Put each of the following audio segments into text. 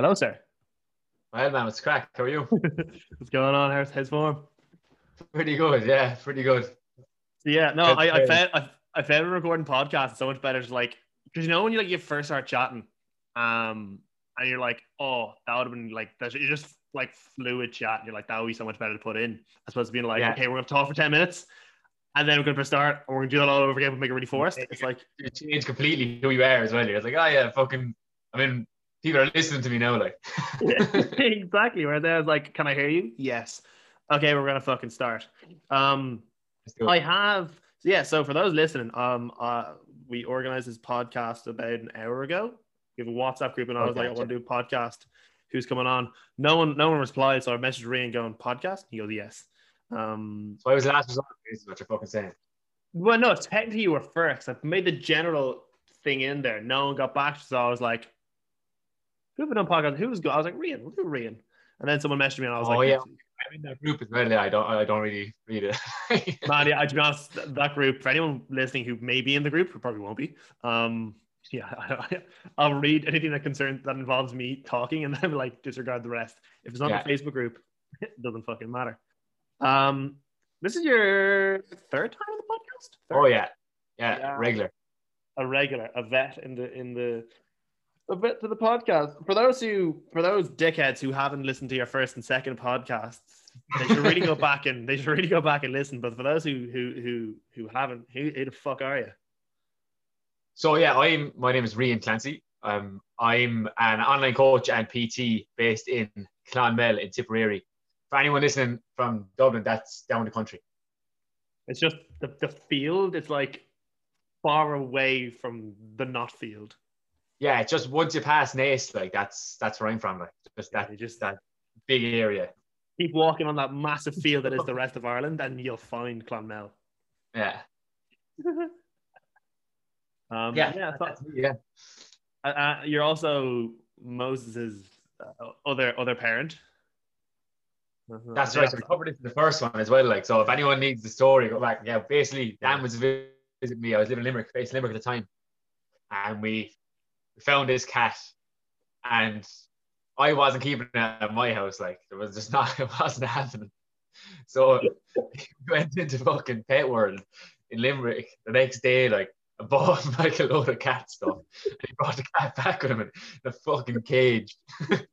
Hello, sir. Well, man, it's crack. How are you? What's going on? How's how's form? pretty good. Yeah, pretty good. Yeah, no, I, I found I, I found recording podcasts so much better. Just like because you know when you like you first start chatting, um, and you're like, oh, that would have been like that's you're just like fluid chat. You're like, that would be so much better to put in as opposed to being like, Yeah. okay, we're gonna talk for ten minutes, and then we're gonna press start, and we're gonna do that all over again, but make it really forced. It's like, You change completely who you are as well. You're like, oh yeah, fucking. I mean, people are listening to me now. Like, exactly. Where there's like, can I hear you? Yes. Okay, we're gonna fucking start. Um, Let's do it. I have yeah. So for those listening, um, uh, we organized this podcast about an hour ago. We have a WhatsApp group, and I was Okay, like, I want to do a podcast. Who's coming on? No one, no one replied. So I messaged Rian going podcast. He goes yes. Um, so I was the last resort. This is what you're fucking saying. well, no, technically you were first. I made the general thing in there. No one got back, so I was like, "Who have we done podcast? Who was good?" I was like, "Rian, we'll do Rian." And then someone messaged me, and I was Oh, like, yeah. I'm in that group as well. I don't. I don't really read it. Man, yeah, to be honest, that group, for anyone listening who may be in the group, who probably won't be, um, yeah, I, I'll read anything that concerns that involves me talking and then like disregard the rest. If it's not Yeah. the Facebook group, it doesn't fucking matter. Um, this is your third time on the podcast. Third? oh yeah. yeah, Yeah. regular. a regular, a vet in the in the a vet to the podcast. For those who for those dickheads who haven't listened to your first and second podcasts, they should really go back and they should really go back and listen. But for those who who who who haven't, who, who the fuck are you? So yeah, I'm. My name is Rian Clancy. Um, I'm an online coach and PT based in Clonmel in Tipperary. For anyone listening from Dublin, that's down the country. It's just the, the field is like far away from the not field. Yeah, just once you pass Naas, like that's that's where I'm from. Like just that just that big area. keep walking on that massive field that is the rest of Ireland, and you'll find Clonmel. Yeah, Um, yeah, yeah. that's me, yeah. Uh, uh, you're also Moses's uh, other other parent. That's Yeah. right. So we covered it in the first one as well. Like, so if anyone needs the story, go back. Yeah, basically, Dan was vi- visit me. I was living in Limerick, based in Limerick at the time, and we found this cat, and I wasn't keeping it at my house. Like, there was just not, it wasn't happening. So we went into fucking Pet World in Limerick the next day. Like, I bought like a load of cat stuff. And he brought the cat back with him in the fucking cage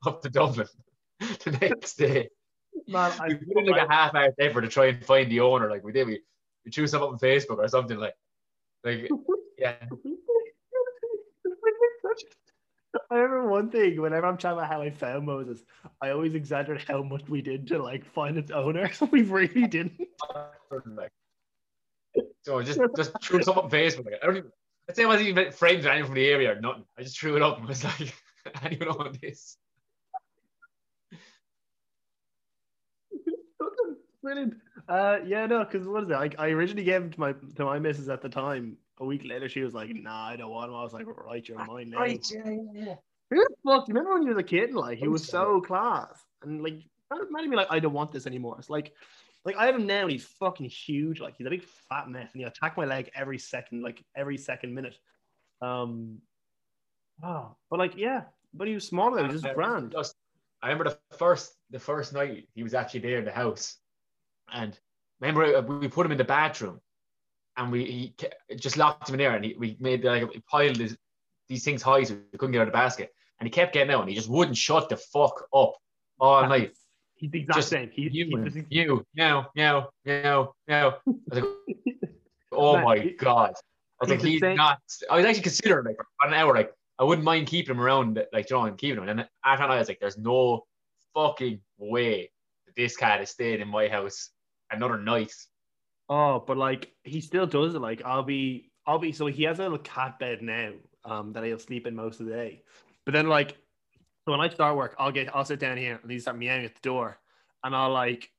up to Dublin the next day Man, we put in like a half hour effort to try and find the owner. Like we did, we, we threw some up on Facebook or something like, like yeah, I remember one thing. Whenever I'm talking about how I found Moses, I always exaggerate how much we did to like find its owner. we really didn't. so I just just threw some up on Facebook. I don't even. I'd say I wasn't even friends with anyone from the area or nothing. I just threw it up and was like, anyone on this? Brilliant. Uh, yeah, no, because what is it? Like, I originally gave him to my to my missus at the time. A week later, she was like, "Nah, I don't want him." I was like, "Right, you're mine now." yeah, yeah. Who the fuck? Do you remember when he was a kid? Like, he was so class, and like, that made me like, I don't want this anymore. It's like, like I have him now, and he's fucking huge. Like, he's a big fat mess, and he attack my leg every second, like every second minute. Um, oh, but like, yeah, but he was smaller. He was just grand. Just- I remember the first the first night he was actually there in the house, and remember uh, we put him in the bathroom, and we he just locked him in there, and he, we made like we piled his, these things high so we couldn't get out of the basket, and he kept getting out, and he just wouldn't shut the fuck up all night. He's the exact Just same. He, he, You, he's- you, meow, meow. I was like, oh Man, my he- god! I was he's like, he's same- not. I was actually considering like for an hour, like I wouldn't mind keeping him around, like you know, and keeping him. And then after that, I was like, there's no fucking way that this cat is staying in my house another night. Oh, but like he still does it. Like I'll be, I'll be. So he has a little cat bed now, um, that he'll sleep in most of the day. But then like, so when I start work, I'll get, I'll sit down here and he start meowing at the door, and I'll like,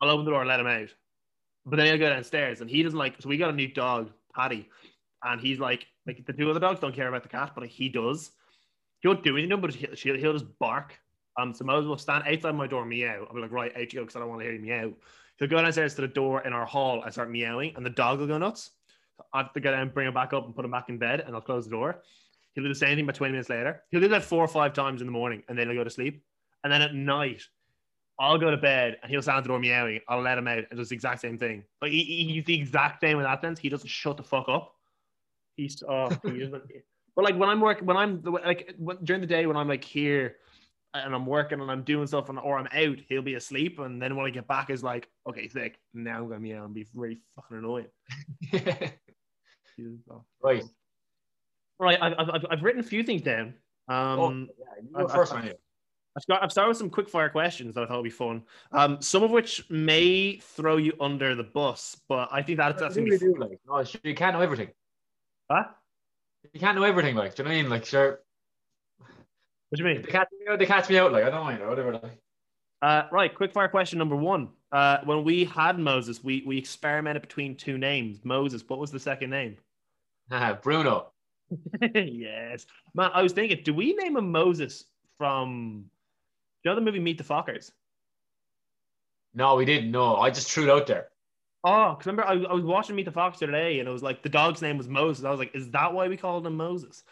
I'll open the door and let him out. But then he'll go downstairs, and he doesn't like. So we got a new dog, Paddy, and he's like, like the two other dogs don't care about the cat, but he does. He won't do anything, but he'll, he'll, he'll just bark. Um, so Moses will stand outside my door, meow. I'll be like, right, out you go, because I don't want to hear you meow. He'll go downstairs to the door in our hall and start meowing, and the dog will go nuts. I have to go down, bring him back up, and put him back in bed, and I'll close the door. He'll do the same thing but 20 minutes later. He'll do that four or five times in the morning and then he'll go to sleep. And then at night, I'll go to bed and he'll stand at the door meowing. I'll let him out and does the exact same thing. Like he, he- he's the exact same in that sense. He doesn't shut the fuck up. He's oh, he doesn't. but like when I'm working, when I'm like when, during the day when I'm like here and I'm working and I'm doing stuff and or I'm out, he'll be asleep. And then when I get back, is like, okay, sick. Now I'm gonna meow and be really fucking annoying. He's- oh. right. Right, I've, I've, I've- I've written a few things down. Um, oh, yeah, you go I- first I- one. I've, got, I've started with some quick fire questions that I thought would be fun. Um, some of which may throw you under the bus, but I think that, that's What gonna be you do, like, no, you can't know everything. Huh? You can't know everything, like, do you know what I mean? Like, sure, What do you mean? they catch me out, they catch me out, like, I don't mind, or whatever. Like. Uh, right, quick fire question number one. Uh, when we had Moses, we we experimented between two names. Moses, what was the second name? Bruno. yes, man. I was thinking, do we name him Moses from? Do you know the movie Meet the Fockers? No, we didn't. No, I just threw it out there. Oh, because remember I, I was watching Meet the Fockers today, and it was like the dog's name was Moses. I was like, is that why we called him Moses?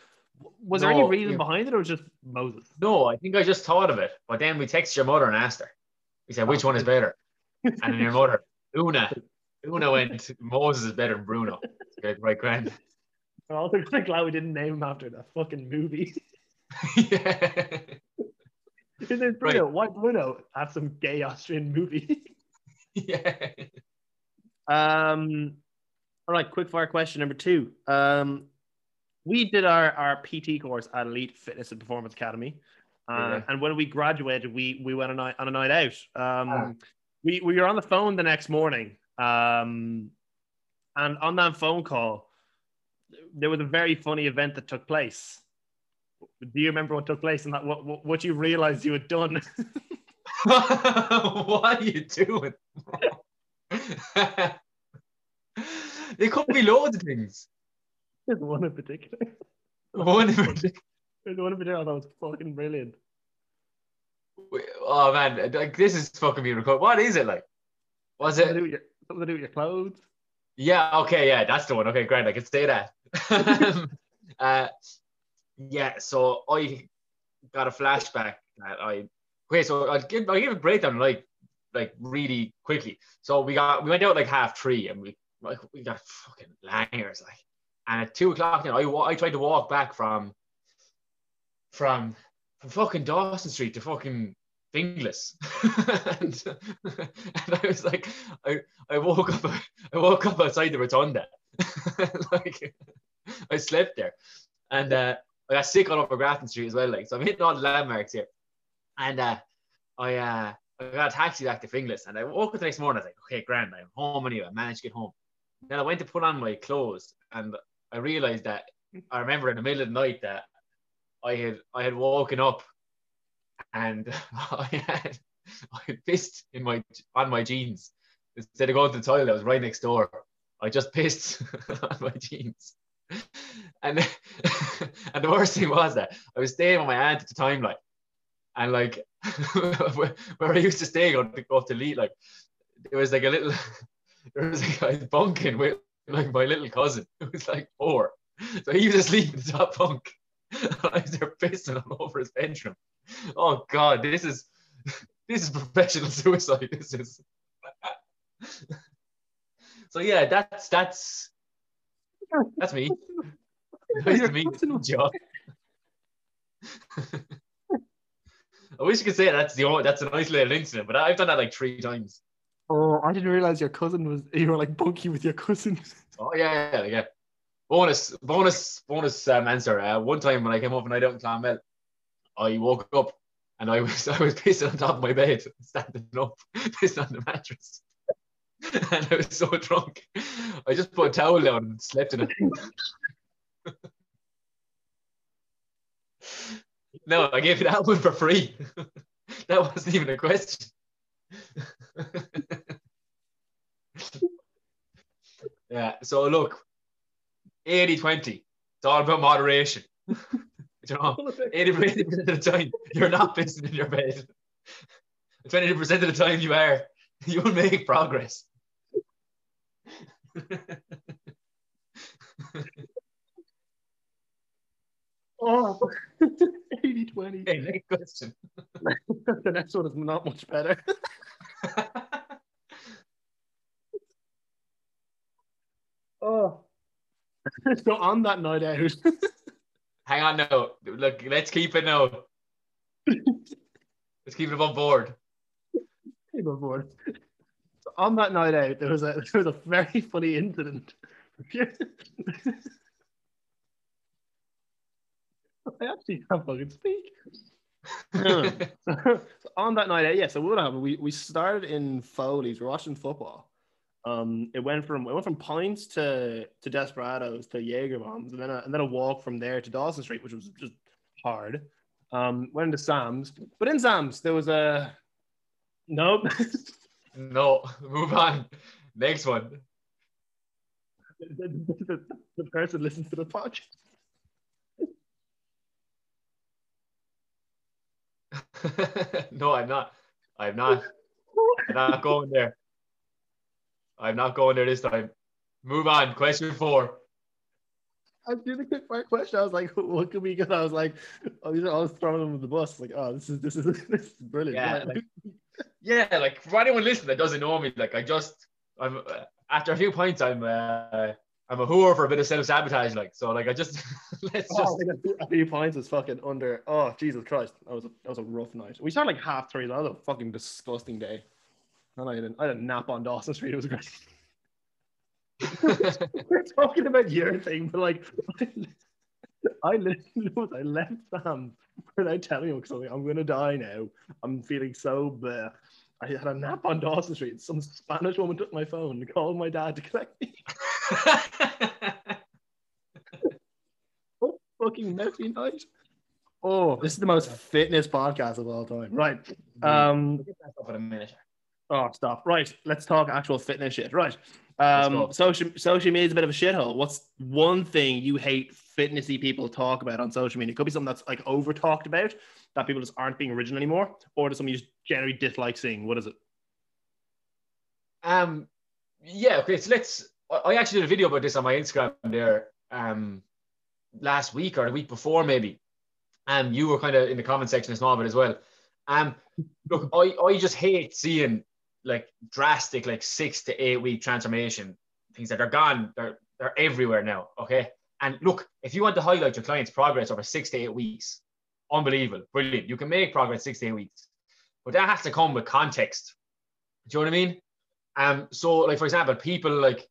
Was there any reason yeah. behind it, or just Moses? No, I think I just thought of it. But then we texted your mother and asked her. We said, which one is better? And then your mother, Una. Una went, Moses is better than Bruno. Right, grand. I'm also kind of glad we didn't name him after that fucking movie. yeah. His name's Bruno. Why Bruno? That's some gay Austrian movie. yeah. um, all right, quick fire question number two. Um, we did our, our PT course at Elite Fitness and Performance Academy. Uh, Yeah. And when we graduated, we we went on a night, on a night out. Um, Ah. we, we were on the phone the next morning. Um, and on that phone call, there was a very funny event that took place. Do you remember what took place and that what, what, what you realized you had done? what are you doing? there could be loads of things. There's one in particular. One in particular- There's one in particular I thought was fucking brilliant. Oh man, like this is fucking being recorded. What is it like? Was Something to do it? with your, something to do with your clothes. Yeah, okay, yeah, that's the one. Okay, great. I can say that. Uh, yeah, so I got a flashback that I okay, so I'll give I'll give a breakdown like like really quickly. So we got we went out like half three and we like we got fucking langers like and at two o'clock then I I tried to walk back from from from fucking Dawson Street to fucking Finglas. and, and I was like I I woke up I woke up outside the rotunda. like I slept there. And uh, I got sick all over Grafton Street as well. Like so I'm hitting all the landmarks here. And uh, I uh, I got a taxi back to Finglas and I woke up the next morning, I was like, okay, grand, I'm home anyway. I managed to get home. Then I went to put on my clothes and I realized that mm. I remember in the middle of the night that I had I had woken up and I had I had pissed in my on my jeans. Instead of going to the toilet, I was right next door. I just pissed on my jeans. And and the worst thing was that I was staying with my aunt at the time, like, and like where where I used to stay going to go to Lee, like there was like a little there was like a bunking with like my little cousin who was like four. So he was asleep in the top bunk. I was there pissing all over his bedroom. Oh god, this is this is professional suicide. This is so yeah, that's that's that's me. Nice to meet you, Joe. I wish you could say that's the only, that's an isolated incident, but I've done that like three times. Oh, I didn't realize your cousin was you were like bunky with your cousin. Oh yeah, yeah, yeah. Bonus, bonus, bonus um, answer. Uh, one time when I came up and I in Clonmel, I woke up and I was I was pissing on top of my bed, standing up, pissing on the mattress, and I was so drunk. I just put a towel down and slept in it. no, I gave you that one for free. that wasn't even a question. yeah. So look, 80-20. It's all about moderation. you know, 80% of the time you're not pissing in your bed. 20% of the time you are. You will make progress. Oh, 80 20. Okay, next question. the next one is not much better. oh. so on that night out, Hang on no. Look, let's keep it now. let's keep it on board. Hey, my boy. So on that night out, there was a there was a very funny incident. I actually can't fucking speak. so on that night out, yeah. So what happened? We we started in Foley's. We're watching football. Um, it went from it went from pints to to desperados to Jaeger bombs, and then a, and then a walk from there to Dawson Street, which was just hard. Um, went into Sam's, but in Sam's there was a nope. No, move on. Next one. the, the, the person listens to the podcast. no, I'm not. I'm not. I'm not going there. I'm not going there this time. Move on. Question four. I was doing the quick fire question. I was like, what could we get? I was like, oh, these are all throwing them with the bus. Like, oh, this is this is this is brilliant. Yeah, like- Yeah, like for anyone listening that doesn't know me, like I just, I'm uh, after a few points, I'm, uh, I'm a whore for a bit of self sabotage. Like so, like I just let's oh, just. Oh, got a few points was fucking under. Oh Jesus Christ, that was a, that was a rough night. We started like half three. That was a fucking disgusting day. And I had a, I had a nap on Dawson Street. It was great. We're talking about your thing, but like, I literally I left Sam without telling him because I'm like, I'm gonna die now. I'm feeling so bad. I had a nap on Dawson Street. Some Spanish woman took my phone and called my dad to collect me. What a fucking messy night. Oh, this is the most fitness podcast of all time. Right. Um. Get up in a minute. Oh, stop. Right. Let's talk actual fitness shit. Right. Um. Social social media is a bit of a shithole. What's one thing you hate fitnessy people talk about on social media? It could be something that's like over talked about that people just aren't being original anymore, or does something you just generally dislike seeing? What is it? Um, yeah, okay. So let's. I actually did a video about this on my Instagram there. Um, last week or the week before maybe. Um, you were kind of in the comment section as well, but as well. Um, look, I I just hate seeing like drastic like six to eight week transformation things that are gone. They're they're everywhere now. Okay. And look, if you want to highlight your client's progress over six to eight weeks, unbelievable, brilliant. You can make progress six to eight weeks, but that has to come with context. Do you know what I mean? Um, so like for example, people like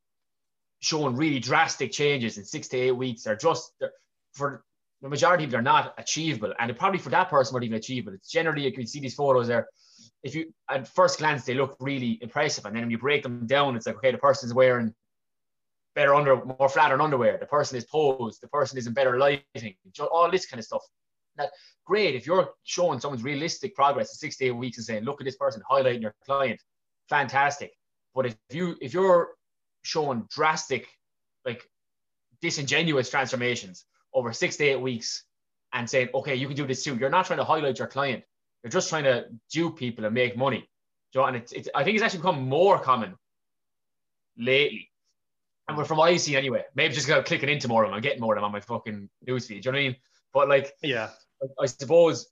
showing really drastic changes in six to eight weeks are just they're- for the majority of them, they're not achievable, and probably for that person, not even achievable. It's generally you can see these photos there. If you at first glance they look really impressive, and then when you break them down, it's like okay, the person's wearing better under, more flattering underwear. The person is posed. The person is in better lighting. All this kind of stuff. That great if you're showing someone's realistic progress in six to eight weeks and saying, look at this person, highlighting your client, fantastic. But if you if you're showing drastic, like disingenuous transformations over six to eight weeks and saying, okay, you can do this too. You're not trying to highlight your client. You're just trying to dupe people and make money. Know, and it's, it's I think it's actually become more common lately. And we're from what I see anyway, maybe just go clicking into more of them. I'm getting more of them on my fucking newsfeed. Do you know what I mean? But like Yeah. I suppose,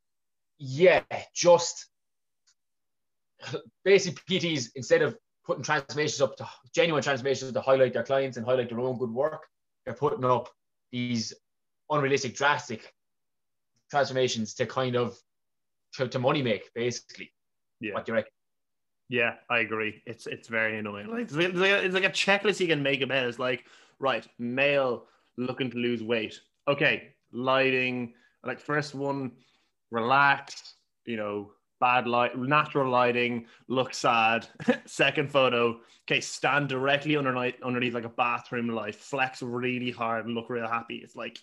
yeah, just basically PTs instead of putting transformations up to genuine transformations to highlight their clients and highlight their own good work, they're putting up these unrealistic, drastic transformations to kind of to, to money make, basically. Yeah. What do you reckon? Yeah, I agree. It's it's very annoying. Like it's like, it's like a, it's like a checklist you can make about. It's like right, male looking to lose weight. Okay, lighting. Like first one, relax. You know, bad light, natural lighting. Look sad. Second photo. Okay, stand directly underneath underneath like a bathroom light. Flex really hard and look real happy. It's like,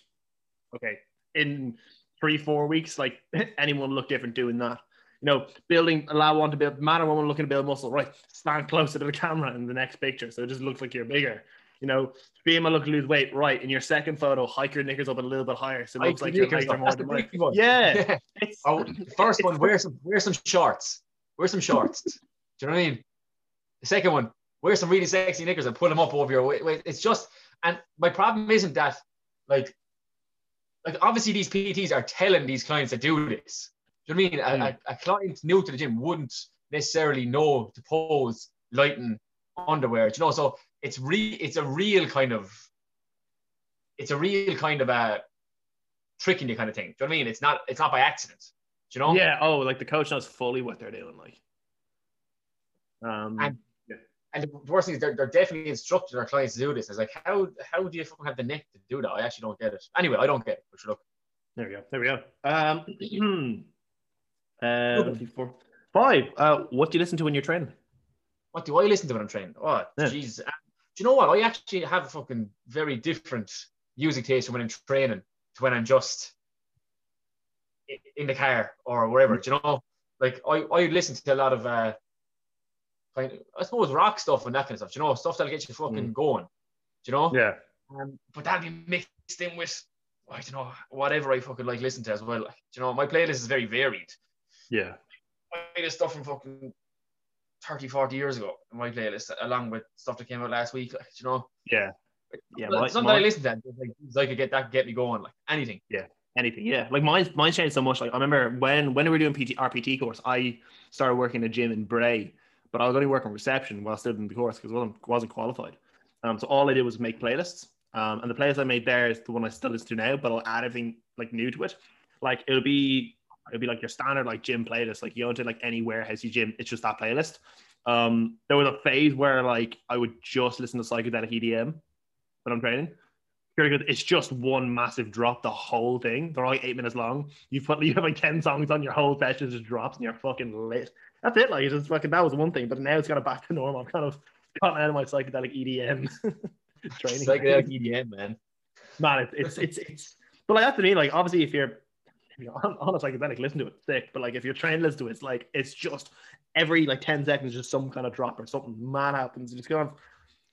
okay, in three four weeks, like anyone look different doing that you know, building allow one to build man or woman looking to build muscle, right? Stand closer to the camera in the next picture. So it just looks like you're bigger. You know, female look to lose weight, right? In your second photo, hike your knickers up a little bit higher. So it looks like your legs are more That's the defined. big one. Yeah. Yeah. It's, Oh, the first one, wear some wear some shorts. Wear some shorts. Do you know what I mean? The second one, wear some really sexy knickers and pull them up over your waist. It's just, and my problem isn't that, like, like obviously these PTs are telling these clients to do this. Do you know what I mean? A, hmm. a, a client new to the gym wouldn't necessarily know to pose lighten underwear. You know, so it's re it's a real kind of it's a real kind of a tricking you kind of thing. Do you know what I mean? It's not it's not by accident. Do you know? Yeah. Oh, like the coach knows fully what they're doing. Like, um, And and the worst thing is they're, they're definitely instructing their clients to do this. It's like how how do you fucking have the neck to do that? I actually don't get it. Anyway, I don't get it. But look, there we go. There we go. Um, uh, four, five. Uh, what do you listen to when you're training? What do I listen to when I'm training? Oh, jeez. Uh, Do you know what? I actually have a fucking very different music taste when I'm training to when I'm just in the car or wherever. Do you know? Like I, I listen to a lot of uh kind of, I suppose rock stuff and that kind of stuff. Do you know, stuff that'll get you fucking going. Do you know? Yeah. Um, but that'll be mixed in with I don't know, whatever I fucking like listen to as well. Like, do you know, my playlist is very varied. Yeah. I this stuff from fucking 30, 40 years ago in my playlist, along with stuff that came out last week. Like, you know, Yeah. Yeah. Well, my- it's not that I listen to that. Like, like I get that get me going, like anything. Yeah, anything. Yeah, like mine's mine's changed so much. Like I remember when when we were doing PT RPT course, I started working in a gym in Bray, but I was only working reception while still in the course because I wasn't wasn't qualified. Um, so all I did was make playlists. Um, and the playlist I made there is the one I still listen to now, but I'll add everything like new to it. Like it'll be it'll be like your standard like gym playlist. Like you go into like any warehousey gym, it's just that playlist. Um, there was a phase where like I would just listen to psychedelic EDM when I'm training it's just one massive drop, the whole thing. They're all like eight minutes long. You put you have like 10 songs on your whole session just drops and you're fucking lit. That's it. Like it's just fucking that was one thing, but now it's kind of back to normal. I'm kind of gotten out of my psychedelic EDM training. Psychedelic EDM, man. Man, it's, it's it's it's but like that's the mean. Like obviously if you're if you're on, a psychedelic, listen to it, sick. But like if you're trained, listen to it, it's like it's just every like 10 seconds, just some kind of drop or something mad happens. You just kind of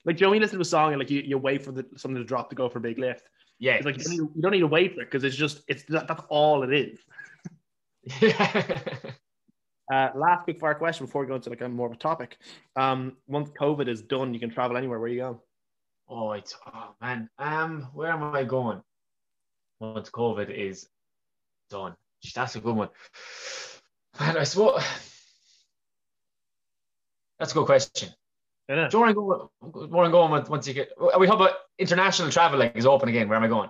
like Joey listen to a song and like you, you wait for the something to drop to go for a big lift. Yeah. It's like you don't, need, you don't need to wait for it because it's just it's that, that's all it is. yeah. Uh, last quick fire question before we go into like a more of a topic. Um, once COVID is done, you can travel anywhere. Where you go? oh, it's oh man. Um, where am I going? Once COVID is done. That's a good one. Man, I suppose that's a good question. Yeah. Do you want to go? Where I'm going with once you get? Are we talking about international travel? Like is open again? Where am I going?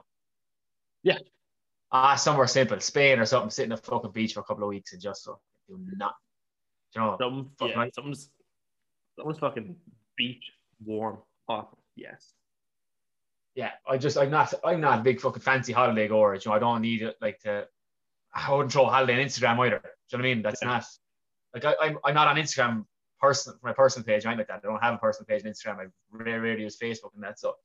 Yeah. Ah, somewhere simple, Spain or something. Sitting on a fucking beach for a couple of weeks and just so do. Do you know? Some, Fuck, yeah, right. someone's someone's fucking beach, warm, hot. Yes. yeah, I just I'm not I'm not a big fucking fancy holiday goer. You know, I don't need it like to. I wouldn't throw a holiday on Instagram either. Do you know what I mean? That's Yeah. not like I, I'm I'm not on Instagram person for my personal page. I'm like that. I don't have a personal page on Instagram. I rarely, rarely use Facebook and that so.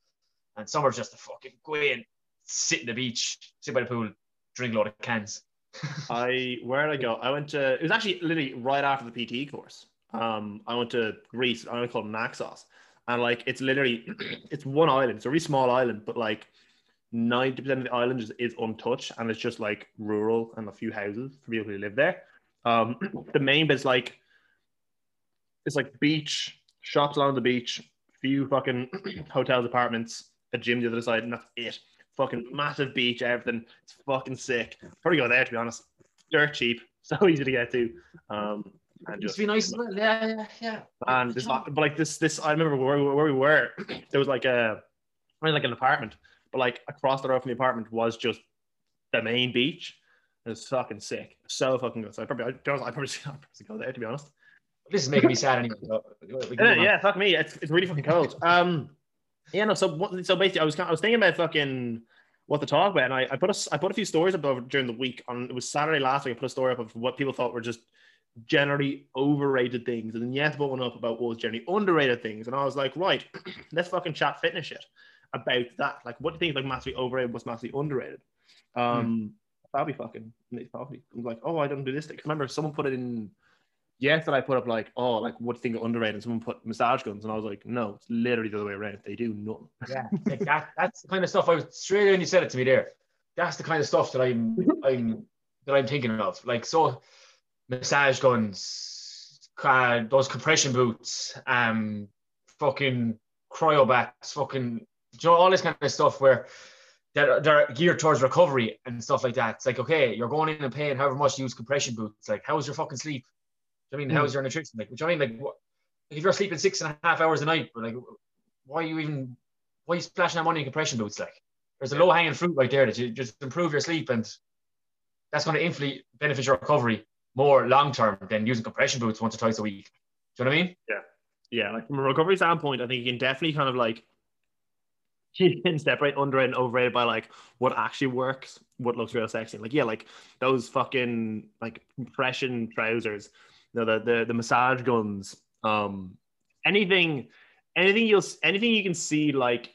And summer's just to fucking go in, sit in the beach, sit by the pool, drink a load of cans. I where did I go? I went to. It was actually literally right after the PT course. Um, I went to Greece. I went called Naxos, and like it's literally it's one island. It's a really small island, but like ninety percent of the island is, is untouched, and it's just like rural and a few houses for people who live there. Um, the main bit's like it's like beach, shops along the beach, few fucking hotels, apartments, a gym the other side, and that's it. Fucking massive beach, everything. It's fucking sick. Probably go there to be honest. Dirt cheap, so easy to get to. Um, and Just just be nice. Yeah, yeah, yeah. and this, but like this, this I remember where, where we were. There was like a, I mean, like an apartment, but like across the road from the apartment was just the main beach. It was fucking sick, so fucking good. So I probably, I don't, I probably, I probably go there to be honest. This is making me sad anyway. So we can Yeah, yeah, fuck me. It's, it's really fucking cold. Um, yeah, no. So so basically, I was I was thinking about fucking what to talk about, and I, I put a I put a few stories up over during the week. On it was Saturday last week. I put a story up of what people thought were just generally overrated things, and then yes, put one up about what was generally underrated things. And I was like, right, let's fucking chat fitness shit about that. Like, what do you think like massively overrated? What's massively underrated? Um, that'd be fucking. It's probably I'm like, oh, I don't do this thing. Remember, someone put it in yes, that I put up like, oh, like what do you think of underrated? And someone put massage guns, and I was like, no, it's literally the other way around. They do nothing. yeah, that, that's the kind of stuff I was straight when you said it to me there. That's the kind of stuff that I'm I'm that I'm thinking of. Like so massage guns, uh, those compression boots, um fucking cryo baths, fucking do you know all this kind of stuff where that are geared towards recovery and stuff like that. It's like, okay, you're going in and paying however much you use compression boots. Like, how's your fucking sleep? Do you know I mean, Mm. how's your nutrition? Like, which I mean, like, what, if you're sleeping six and a half hours a night, but like, why are you even, why are you splashing that money in compression boots? Like, there's a low hanging fruit right there that you just improve your sleep, and that's going to influence benefit your recovery more long term than using compression boots once or twice a week. Do you know what I mean? Yeah. Yeah, like from a recovery standpoint, I think you can definitely kind of like you can separate underrated and overrated by like what actually works, what looks real sexy. Like, yeah, like those fucking like compression trousers, you know, the the, the massage guns, um, anything, anything you'll anything you can see like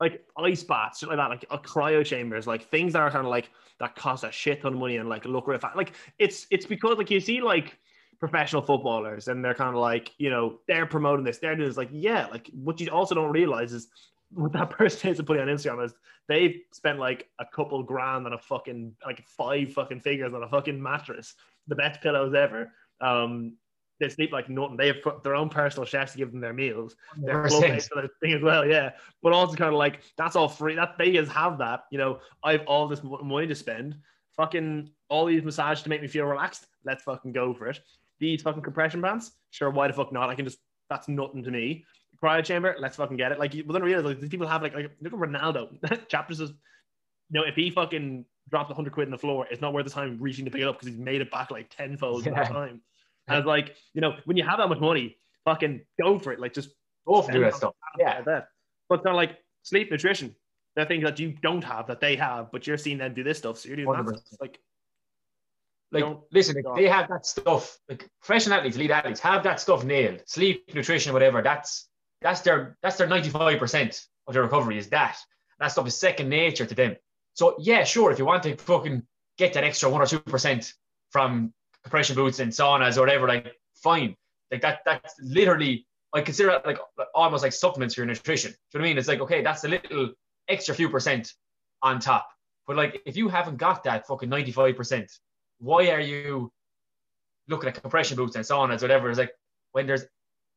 like ice baths, shit like that, like a cryo chambers, like things that are kind of like that cost a shit ton of money and like look real fat. Like it's it's because like you see like professional footballers and they're kind of like you know they're promoting this they're doing this like yeah like what you also don't realize is what that person is putting on instagram is they've spent like a couple grand on a fucking like five fucking figures on a fucking mattress. The best pillows ever. Um they sleep like nothing. They have put their own personal chefs to give them their meals. Their club 100%. mates for their thing as well yeah. But also kind of like that's all free. That they just have that you know i have all this money to spend. Fucking all these massages to make me feel relaxed. Let's fucking go for it. These fucking compression bands, sure, why the fuck not? I can just that's nothing to me. Cryo chamber, let's fucking get it. Like you don't realize like these people have like like look at Ronaldo. Chapters says, you know, if he fucking dropped a hundred quid in the floor, it's not worth the time reaching to pick it up because he's made it back like tenfold in Yeah. the time. And it's like, you know, when you have that much money, fucking go for it. Like just Go for that stuff. Yeah. like that. But they're like sleep nutrition. They're things that you don't have that they have, but you're seeing them do this stuff. So you're doing that. 100%. stuff. It's like Like, listen, don't. they have that stuff, like professional athletes, elite athletes, have that stuff nailed. Sleep, nutrition, whatever. That's that's their that's their ninety five percent of their recovery is that. That stuff is second nature to them. So yeah, sure, if you want to fucking get that extra one or two percent from compression boots and saunas or whatever, like fine. Like that that's literally I consider that like almost like supplements for your nutrition. Do you know what I mean? It's like okay, that's a little extra few percent on top. But like if you haven't got that fucking ninety five percent why are you looking at compression boots and saunas, or whatever? It's like when there's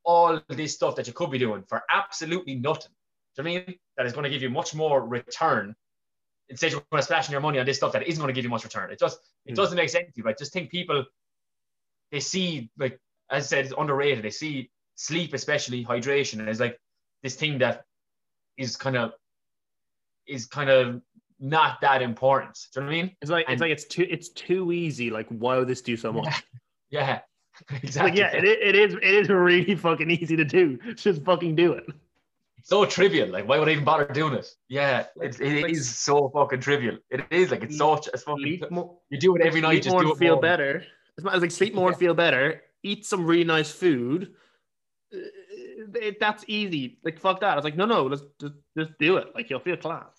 all this stuff that you could be doing for absolutely nothing. Do you know what I mean? That is going to give you much more return. Instead, you're going to splashing your money on this stuff that isn't going to give you much return. It just it Hmm. doesn't make sense to you. Like just think people they see like as I said, it's underrated. They see sleep, especially hydration, as like this thing that is kind of is kind of not that important. Do you know what I mean? it's like it's like it's too it's too easy. Like why would this do so much? Yeah, It's exactly. Like, yeah, it, it is. It is really fucking easy to do. Just fucking do it. so trivial. Like, why would I even bother doing it? Yeah, it, it Like- is so fucking trivial. It is like it's so it's fucking. Sleep more, You do it every night. sleep Just more do it feel more. better. It's not- it's like sleep more and feel better. Eat some really nice food. Uh, it- that's easy. Like fuck that. I was like, no, no, let's just, just do it. Like you'll feel class.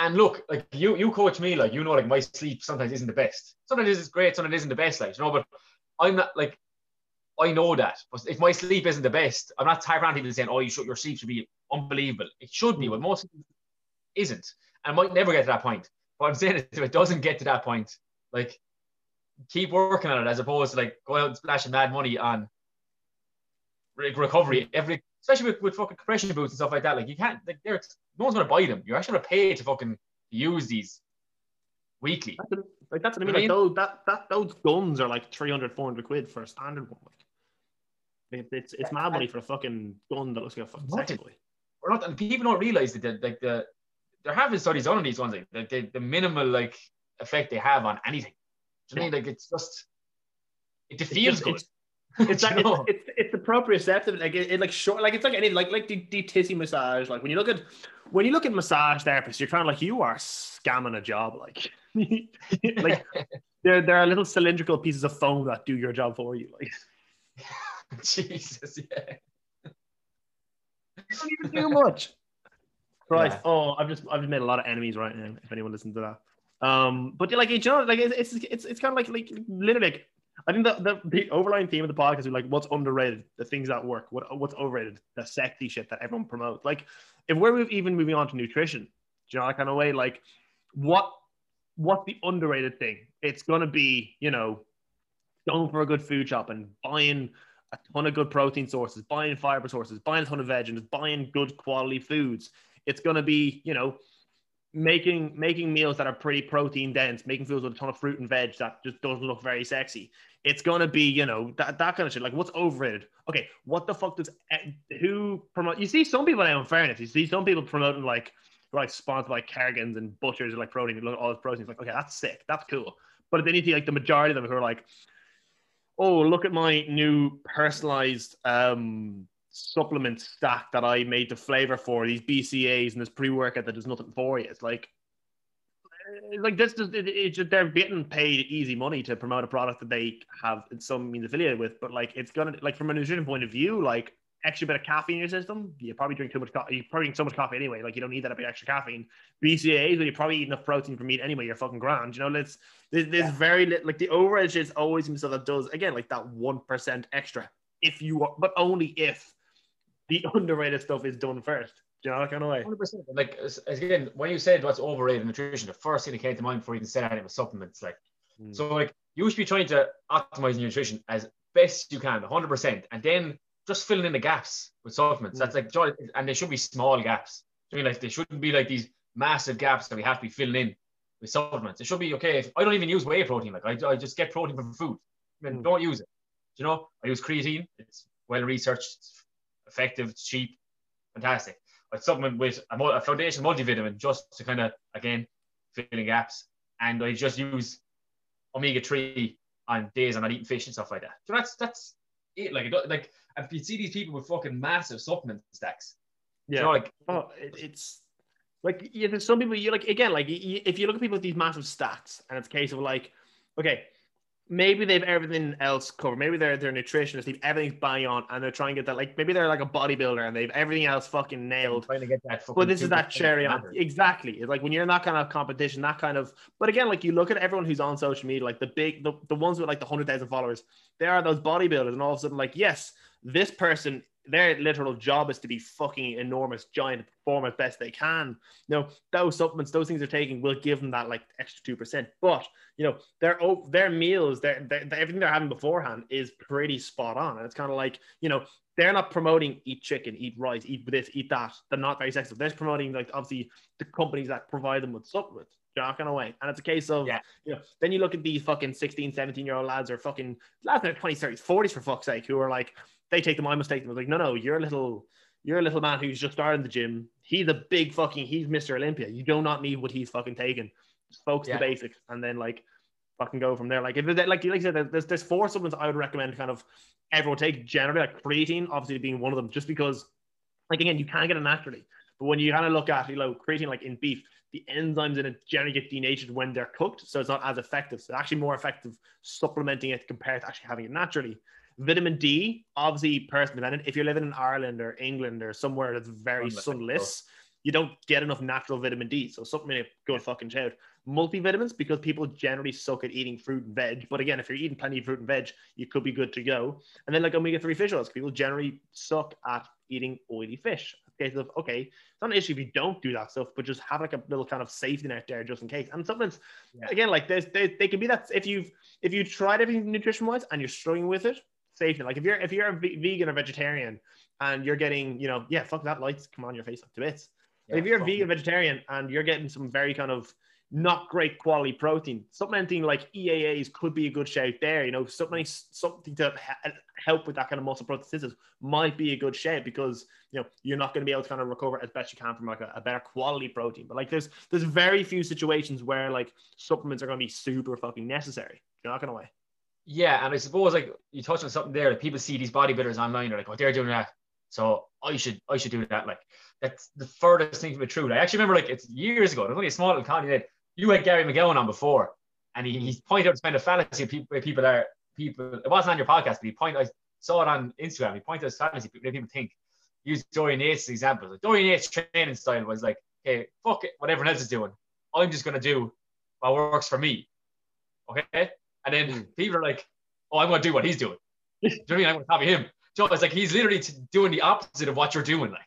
And look, like you, you coach me. Like you know, like my sleep sometimes isn't the best. Sometimes it's great. Sometimes it isn't the best. Like you know, but I'm not like. I know that, but if my sleep isn't the best, I'm not tired around people saying, "Oh, you should, your sleep should be unbelievable." It should be, but mm. most of it isn't, and might never get to that point. But I'm saying is if it doesn't get to that point, like keep working on it as opposed to like go out and splashing mad money on re- recovery every, especially with, with fucking compression boots and stuff like that. Like you can't, like they're no one's gonna buy them. You're actually gonna pay to fucking use these weekly. Like that's what I I mean. Like those that that those guns are like 300, 400 quid for a standard one. Like it- it's it's mad money for a fucking gun that looks like a fucking sex toy. Or not, and people don't realize that the, like the they're having studies on these ones, like the, the, the minimal like effect they have on anything. Know I mean? Like it's just it feels just- good. it's- It's like, it's, it's it's the proprioceptive like it, it like short like it's like any like like the, the tissy massage like when you look at when you look at massage therapists you're kind of like you are scamming a job like like there there are little cylindrical pieces of foam that do your job for you like Jesus, yeah. you don't even do much right Yeah. oh I've just I've just made a lot of enemies right now if anyone listens to that um but like you know like it's it's it's, it's kind of like like literally like I think the, the the overlying theme of the podcast is like what's underrated, the things that work, what what's overrated, the sexy shit that everyone promotes. Like if we're even moving on to nutrition, do you know that kind of way? Like what what's the underrated thing? It's gonna be you know going for a good food shop and buying a ton of good protein sources, buying fiber sources, buying a ton of veg, and just buying good quality foods. It's gonna be you know making making meals that are pretty protein dense, making foods with a ton of fruit and veg that just doesn't look very sexy. It's gonna be, you know, that, that kind of shit. Like, what's overrated? Okay, what the fuck does eh, who promote? You see some people in fairness, you see some people promoting like like sponsored by Cargans and butchers and like protein, look at all this protein. It's like, okay, that's sick, that's cool. But then you see like the majority of them who are like, oh, look at my new personalized um supplement stack that I made the flavor for these BCAAs and this pre workout that does nothing for you. It's like, eh, like this is it, it's just they're getting paid easy money to promote a product that they have in some means affiliated with, but like it's gonna like from a nutrition point of view, like extra bit of caffeine in your system, you probably drink too much coffee. You probably drink so much coffee anyway. Like you don't need that bit extra caffeine. BCAAs, when you probably eat enough protein from meat anyway, you're fucking grand. You know, let's there's, there's yeah. very little like the overage is always stuff that does again like that one percent extra if you are, but only if the underrated stuff is done first. Do you know that kind of way? 100%. Like, again, when you said what's overrated nutrition, the first thing that came to mind before you even said anything was supplements. Like, mm. so, like, you should be trying to optimize your nutrition as best you can, 100%. And then just filling in the gaps with supplements. Mm. That's like, and they should be small gaps. I mean, like, they shouldn't be like these massive gaps that we have to be filling in with supplements. It should be okay. If I don't even use whey protein, like, I, I just get protein from food. I mean, mm. don't use it. Do you know, I use creatine. It's well researched. It's effective, it's cheap, fantastic. But supplement with a, a foundation multivitamin just to kind of again fill in gaps, and I just use omega three on days I'm not eating fish and stuff like that. So that's that's it. Like like if you see these people with fucking massive supplement stacks, yeah, you know, like oh, it, it's like yeah, there's some people you like again like you, if you look at people with these massive stacks, and it's a case of like okay maybe they've everything else covered. Maybe they're they're nutritionists, they've everything's bang on, and they're trying to get that. Like maybe they're like a bodybuilder and they've everything else fucking nailed. Trying to get that. But this is that cherry on. Exactly. It's like when you're in that kind of competition, that kind of. But again, like you look at everyone who's on social media, like the big, the, the ones with like the hundred thousand followers, they are those bodybuilders, and all of a sudden, like yes, this person their literal job is to be fucking enormous, giant, perform as best they can. You know, those supplements, those things they're taking will give them that like extra two percent. But you know, their their meals, their, their, everything they're having beforehand is pretty spot on. And it's kind of like you know, they're not promoting eat chicken, eat rice, eat this, eat that. They're not very sexy. They're promoting like obviously the companies that provide them with supplements. Jock in a way. And it's a case of, yeah. you know, then you look at these fucking 16, 17 year old lads or fucking lads in their 20s, 30s, 40s for fuck's sake, who are like, they take the my mistake and was like, no, no, you're a little, you're a little man who's just started the gym. He's a big fucking, he's Mr. Olympia. You do not need what he's fucking taking. Just focus yeah. the basics and then like fucking go from there. Like if like like you said, there's there's four supplements I would recommend kind of everyone take generally like creatine, obviously being one of them, just because like again you can't get it naturally. But when you kind of look at you know creatine like in beef, the enzymes in it generally get denatured when they're cooked, so it's not as effective. So actually more effective supplementing it compared to actually having it naturally. Vitamin D, obviously person dependent. If you're living in Ireland or England or somewhere that's very sunless, you don't get enough natural vitamin D. So something to go fucking shout. Multivitamins, because people generally suck at eating fruit and veg. But again, if you're eating plenty of fruit and veg, you could be good to go. And then like omega 3 fish oils, people generally suck at eating oily fish. Case of okay, it's not an issue if you don't do that stuff, but just have like a little kind of safety net there just in case. And supplements, yeah. again, like there's they, they can be that if you've if you tried everything nutrition wise and you're struggling with it, safety. Like if you're if you're a vegan or vegetarian and you're getting, you know, yeah, fuck that lights come on your face up to bits. Yeah, if you're a vegan vegetarian and you're getting some very kind of not great quality protein, supplementing like EAAs could be a good shout there. You know, something mm. something to help with that kind of muscle prosthesis might be a good shout because you know you're not going to be able to kind of recover as best you can from like a, a, better quality protein. But like there's there's very few situations where like supplements are going to be super fucking necessary. You're not going to way. Yeah, and I suppose like you touched on something there. Like people see these bodybuilders online, they're like, "Oh, they're doing that, so I should I should do that." Like that's the furthest thing from the truth. I actually remember like it's years ago. It was only a small little comedy you had Gary McGowan on before, and he, he pointed out this kind of fallacy of people, people are people. It wasn't on your podcast, but he pointed. I saw it on Instagram. He pointed out this fallacy people, people think. Use Dorian Yates' example. Like Dorian Yates' training style was like, "Okay, fuck it, what everyone else is doing. I'm just gonna do what works for me." Okay, and then mm. people are like, oh, I'm going to do what he's doing. do you know what I mean? I'm going to copy him. Joe, it's like he's literally doing the opposite of what you're doing. Like,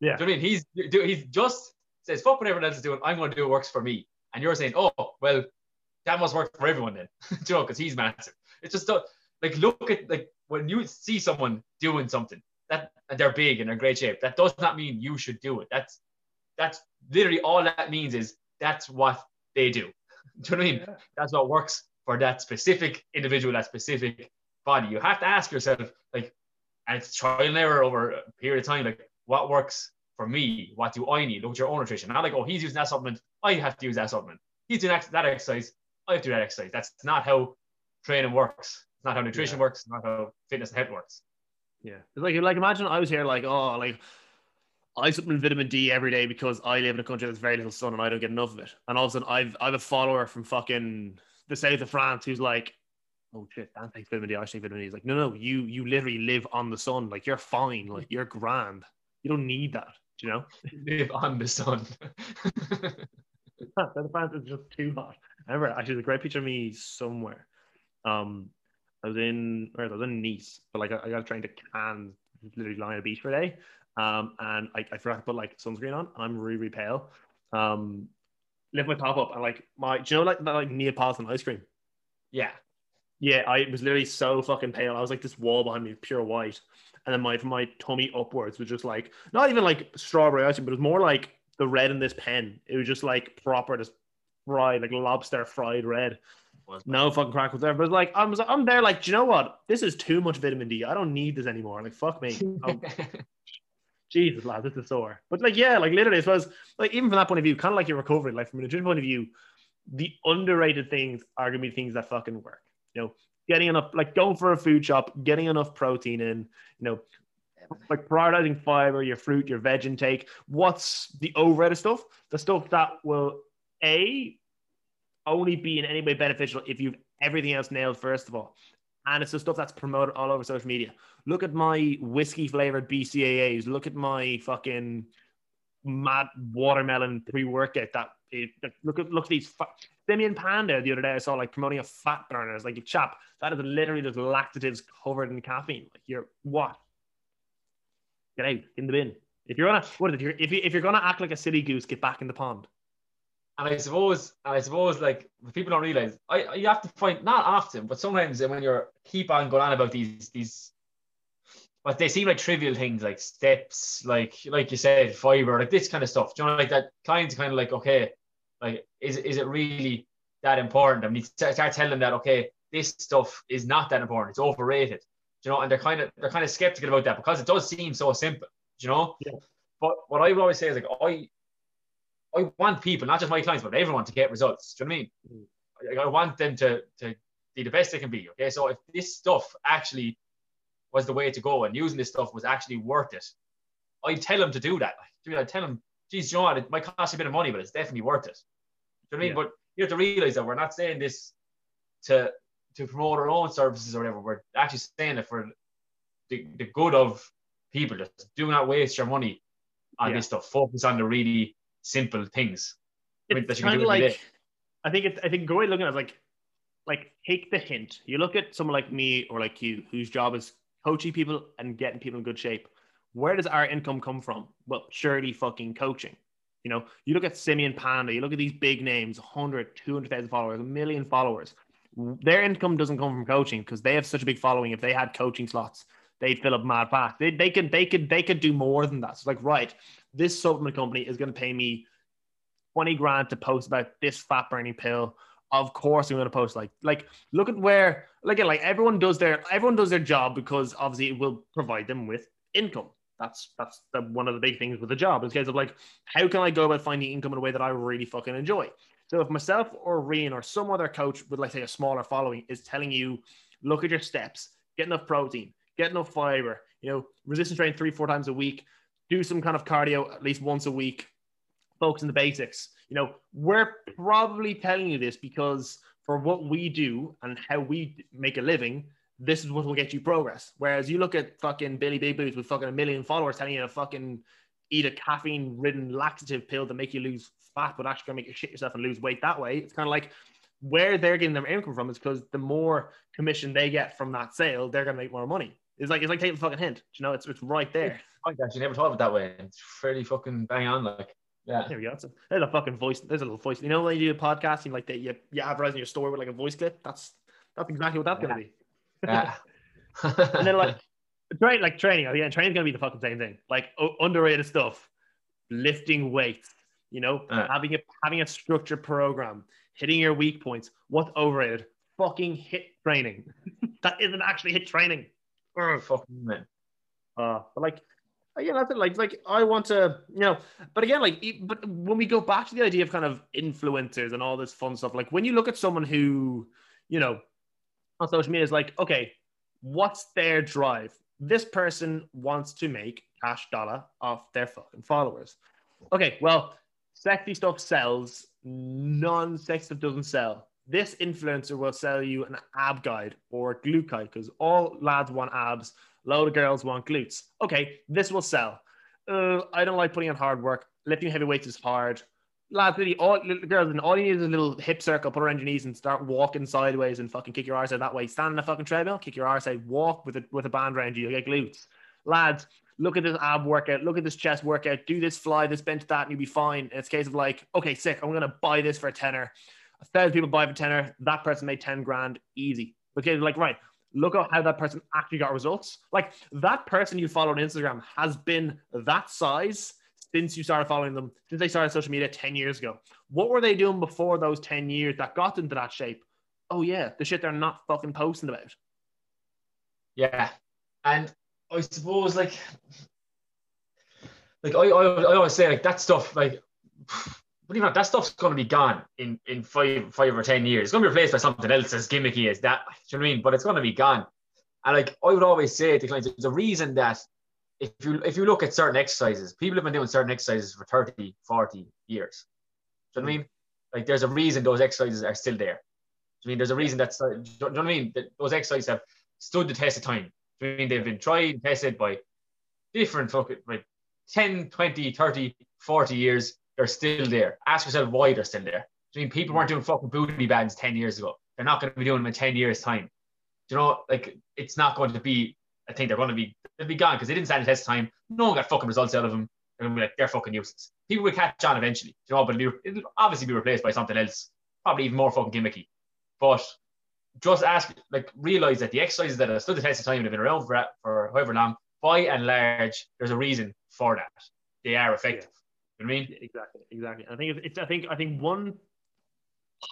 yeah. Do you know what I mean? He's, he's just says, fuck what everyone else is doing. I'm going to do what works for me. And you're saying, oh, well, that must work for everyone then. you know, because he's massive. It's just like, look at, like, when you see someone doing something that and they're big and they're in great shape, that does not mean you should do it. That's, that's literally all that means is that's what they do. Do you know what I mean? Yeah. That's what works for that specific individual, that specific body. You have to ask yourself, like, and it's trial and error over a period of time, like, what works for me? What do I need? Look at your own nutrition. Not like, oh, he's using that supplement, I have to use that supplement. He's doing that, exercise, I have to do that exercise. That's not how training works. It's not how nutrition Yeah. works. It's not how fitness and health works. Yeah. It's like like imagine I was here like, oh, like I supplement vitamin D every day because I live in a country that's very little sun and I don't get enough of it. And all of a sudden I've I have a follower from fucking the south of France who's like, oh shit, Dan takes vitamin D, I should take vitamin D. He's like, no, no, you you literally live on the sun. Like you're fine. Like you're grand. You don't need that. Do you know? Live on the sun. the France is just too hot. I remember actually there's a great picture of me somewhere. Um I was in where I? Was in Nice, but like I, I got a train to Cannes, literally lying on the beach for a day. Um, and I, I forgot to put like sunscreen on. I'm really, really pale. Um, lift my top up and like my, do you know like that like Neapolitan ice cream? yeah. Yeah, I was literally so fucking pale. I was like this wall behind me, pure white, and then my from my tummy upwards was just like not even like strawberry ice cream, but it was more like the red in this pen. It was just like proper, just fried like lobster fried red. No fucking crack was there, but like I was I'm there like, do you know what? This is too much vitamin D. I don't need this anymore. Like fuck me. Oh, Jesus, lad, this is sore. But like, yeah, like literally, I suppose, like even from that point of view, kind of like your recovery, like from a nutrition point of view, the underrated things are gonna be things that fucking work. You know, getting enough, like going for a food shop, getting enough protein in, you know, like prioritizing fiber, your fruit, your veg intake. What's the overrated stuff? The stuff that will a only be in any way beneficial if you've everything else nailed first of all. And it's the stuff that's promoted all over social media. Look at my whiskey flavored BCAAs. Look at my fucking mad watermelon pre workout. That look at look at these. Fa- Simeon Panda the other day I saw like promoting a fat burner. It's like chap that is literally just laxatives covered in caffeine. Like you're what? Get out in the bin. If you're gonna what is it? You're, if you if you're gonna act like a silly goose, get back in the pond. And I suppose, and I suppose, like people don't realize, I you have to find not often, but sometimes when you're keep on going on about these these, but they seem like trivial things like steps, like like you said, fiber, like this kind of stuff. Do you know, like that clients kind of like, okay, like is is it really that important? I mean, start telling them that okay, this stuff is not that important. It's overrated. You know, and they're kind of they're kind of skeptical about that because it does seem so simple. You know? Yeah. But what I would always say is like I I want people, not just my clients, but everyone to get results. Do you know what I mean? Mm. I, I want them to to be the best they can be. Okay, so if this stuff actually was the way to go and using this stuff was actually worth it, I'd tell them to do that. I'd tell them, geez, you know what, it might cost you a bit of money, but it's definitely worth it. Do you know what I mean? Yeah. But you have to realize that we're not saying this to to promote our own services or whatever. We're actually saying it for the, the good of people. Just do not waste your money on Yeah. this stuff. Focus on the really simple things. I mean, that It's kind of like. I think it's I think great looking at it like like take the hint. You look at someone like me or like you, whose job is coaching people and getting people in good shape. Where does our income come from? Well, surely fucking coaching. You know, you look at Simeon Panda, you look at these big names, 100, 200,000 followers, a million followers. Their income doesn't come from coaching because they have such a big following. If they had coaching slots, they'd fill up mad fast. They, they could they could they could do more than that. It's like, right, this supplement company is going to pay me 20 grand to post about this fat burning pill. Of course, I'm going to post like like look at where like like everyone does their everyone does their job because obviously it will provide them with income. That's that's the, one of the big things with the job. A case of like, how can I go about finding income in a way that I really fucking enjoy? So if myself or Rian or some other coach with like say a smaller following is telling you, look at your steps, get enough protein, get enough fiber, you know, resistance training three, four times a week, do some kind of cardio at least once a week, focus on the basics. You know, we're probably telling you this because for what we do and how we make a living, this is what will get you progress. Whereas you look at fucking Billy Big Boots with fucking a million followers telling you to fucking eat a caffeine ridden laxative pill to make you lose fat, but actually gonna make you shit yourself and lose weight that way. It's kind of like where they're getting their income from is because the more commission they get from that sale, they're gonna make more money. It's like it's like taking a fucking hint. You know, it's it's right there. I actually never thought of it that way. It's fairly fucking bang on. Like, yeah. There we go. That's a, there's a fucking voice. There's a little voice. You know when you do a podcast, you like that you you advertising your story with like a voice clip. That's that's exactly what that's gonna be. Yeah. And then like train like training. Yeah, training's gonna be the fucking same thing. Like o- underrated stuff, lifting weights, You know, Uh. having a having a structured program, hitting your weak points. What's overrated? Fucking HIIT training. that isn't actually HIIT training. Ugh. Fucking man. Uh, but like, yeah, that's it. Like, like I want to, you know. But again, like, but when we go back to the idea of kind of influencers and all this fun stuff, like when you look at someone who, you know, on social media is like, okay, what's their drive? This person wants to make cash dollar off their fucking followers. Okay, well, sexy stuff sells, non-sex stuff doesn't sell. This influencer will sell you an ab guide or a glute guide because all lads want abs, load of girls want glutes. Okay, this will sell. Uh, I don't like putting in hard work. Lifting heavy weights is hard. Lads, really, all little girls, and all you need is a little hip circle, put around your knees, and start walking sideways and fucking kick your arse out that way. Stand on the fucking treadmill, kick your arse out, walk with a with a band around you, you get glutes. Lads, look at this ab workout, look at this chest workout, do this fly, this bench, that, and you'll be fine. And it's a case of like, okay, sick, I'm gonna buy this for a tenner. A thousand people buy for tenner, that person made 10 grand easy. Okay, like right, look at how that person actually got results. Like that person you follow on Instagram has been that size since you started following them, since they started social media 10 years ago. What were they doing before those 10 years that got them to that shape? Oh yeah, the shit they're not fucking posting about. Yeah, and I suppose like, like I, I, I always say like that stuff like, believe it or that stuff's gonna be gone in in five five or ten years. It's gonna be replaced by something else as gimmicky as that. Do you know what I mean? But it's gonna be gone. And like I would always say to clients, there's a reason that if you if you look at certain exercises, people have been doing certain exercises for 30, 40 years. Do you know what I hmm. mean? Like there's a reason those exercises are still there. Do you mean there's a reason that's do you know what I mean? That those exercises have stood the test of time. Do you know I mean they've been tried and tested by different fucking like 10, 20, 30, 40 years, they're still there. Ask yourself why they're still there. Do you mean people weren't doing fucking booty bands 10 years ago? They're not going to be doing them in 10 years' time. Do you know, like it's not going to be, I think they're going to be, they'll be gone because they didn't stand the test of time. No one got fucking results out of them. They're going to be like, they're fucking useless. People will catch on eventually, you know, but it'll, be, it'll obviously be replaced by something else, probably even more fucking gimmicky. But just ask, like, realize that the exercises that have stood the test of time and have been around for, for however long, by and large, there's a reason for that. They are effective. You know what I mean? Exactly, exactly. I think it's, it's I think I think one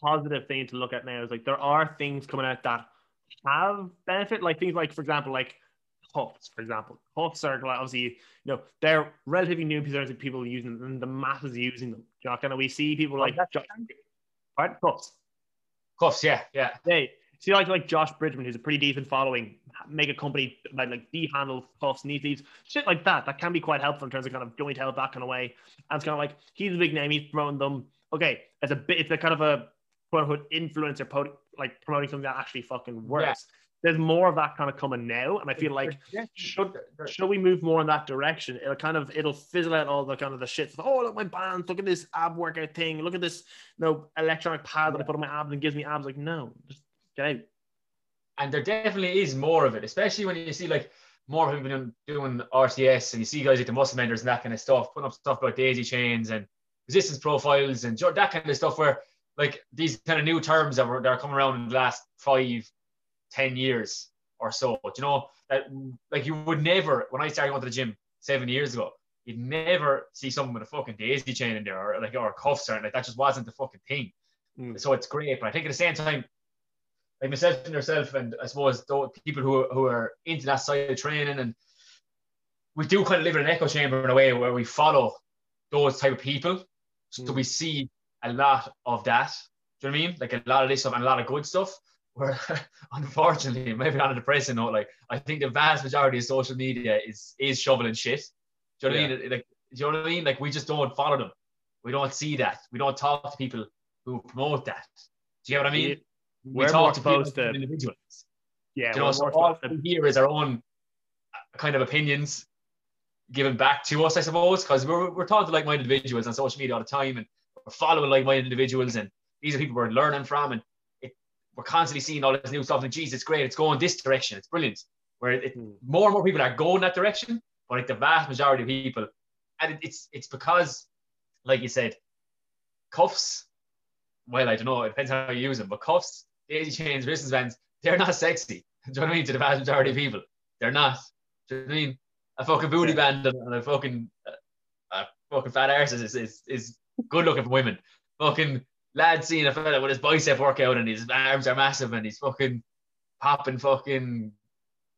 positive thing to look at now is like there are things coming out that have benefit, like things like, for example, like cuffs, for example. Cuffs are obviously, you know, they're relatively new in terms of people using them and the masses using them. You know, kind of we see people like Jo- Pardon? cuffs. Cuffs, yeah, yeah. Hey, see, like like Josh Bridgman, who's a pretty decent following, make a company like like D handle cuffs, knee sleeves, shit like that. That can be quite helpful in terms of kind of joint health, that kind of way. And it's kind of like he's a big name, he's promoting them. Okay, it's a bit, it's a kind of a quote unquote influencer, po- like promoting something that actually fucking works. Yeah. There's more of that kind of coming now, and I feel like should should we move more in that direction? It'll kind of it'll fizzle out all the kind of the shit. Oh, look at my bands, look at this ab workout thing, look at this you know, electronic pad that I put on my abs and gives me abs. Like, no, just get out. and there definitely is more of it, especially when you see like more people doing, doing RCS and you see guys like the muscle menders and that kind of stuff, putting up stuff about daisy chains and resistance profiles and that kind of stuff where like these kind of new terms that were that are coming around in the last five, ten years or so. Do you know that like you would never when I started going to the gym seven years ago, you'd never see someone with a fucking daisy chain in there or like or cuffs or like that just wasn't the fucking thing. Mm. So it's great, but I think at the same time, like myself and yourself, and I suppose those people who who are into that side of training, and we do kind of live in an echo chamber in a way where we follow those type of people, so Mm. we see a lot of that. Do you know what I mean? Like a lot of this stuff and a lot of good stuff. Where unfortunately, maybe on a depressing note, like I think the vast majority of social media is is shoveling shit. Do you know what I mean? Like, do you know what I mean? Like we just don't follow them. We don't see that. We don't talk to people who promote that. Do you get what I mean? we We're talk more to people to, individuals. yeah, Do you know, so all to we hear is our own uh, kind of opinions given back to us, I suppose, because we're, we're talking to like-minded individuals on social media all the time, and we're following like-minded individuals, and these are people we're learning from, and we're constantly seeing all this new stuff. And geez, it's great, it's going this direction, it's brilliant. Where it, Hmm. more and more people are going that direction, but like the vast majority of people, and it, it's it's because, like you said, cuffs. Well, I don't know. It depends how you use them, but cuffs, daisy chains, resistance bands, they're not sexy. Do you know what I mean? To the vast majority of people, they're not. Do you know what I mean? A fucking booty Yeah. band and and a fucking uh, a fucking fat arse is is is good looking for women. Fucking lad seeing a fella with his bicep workout and his arms are massive and he's fucking popping fucking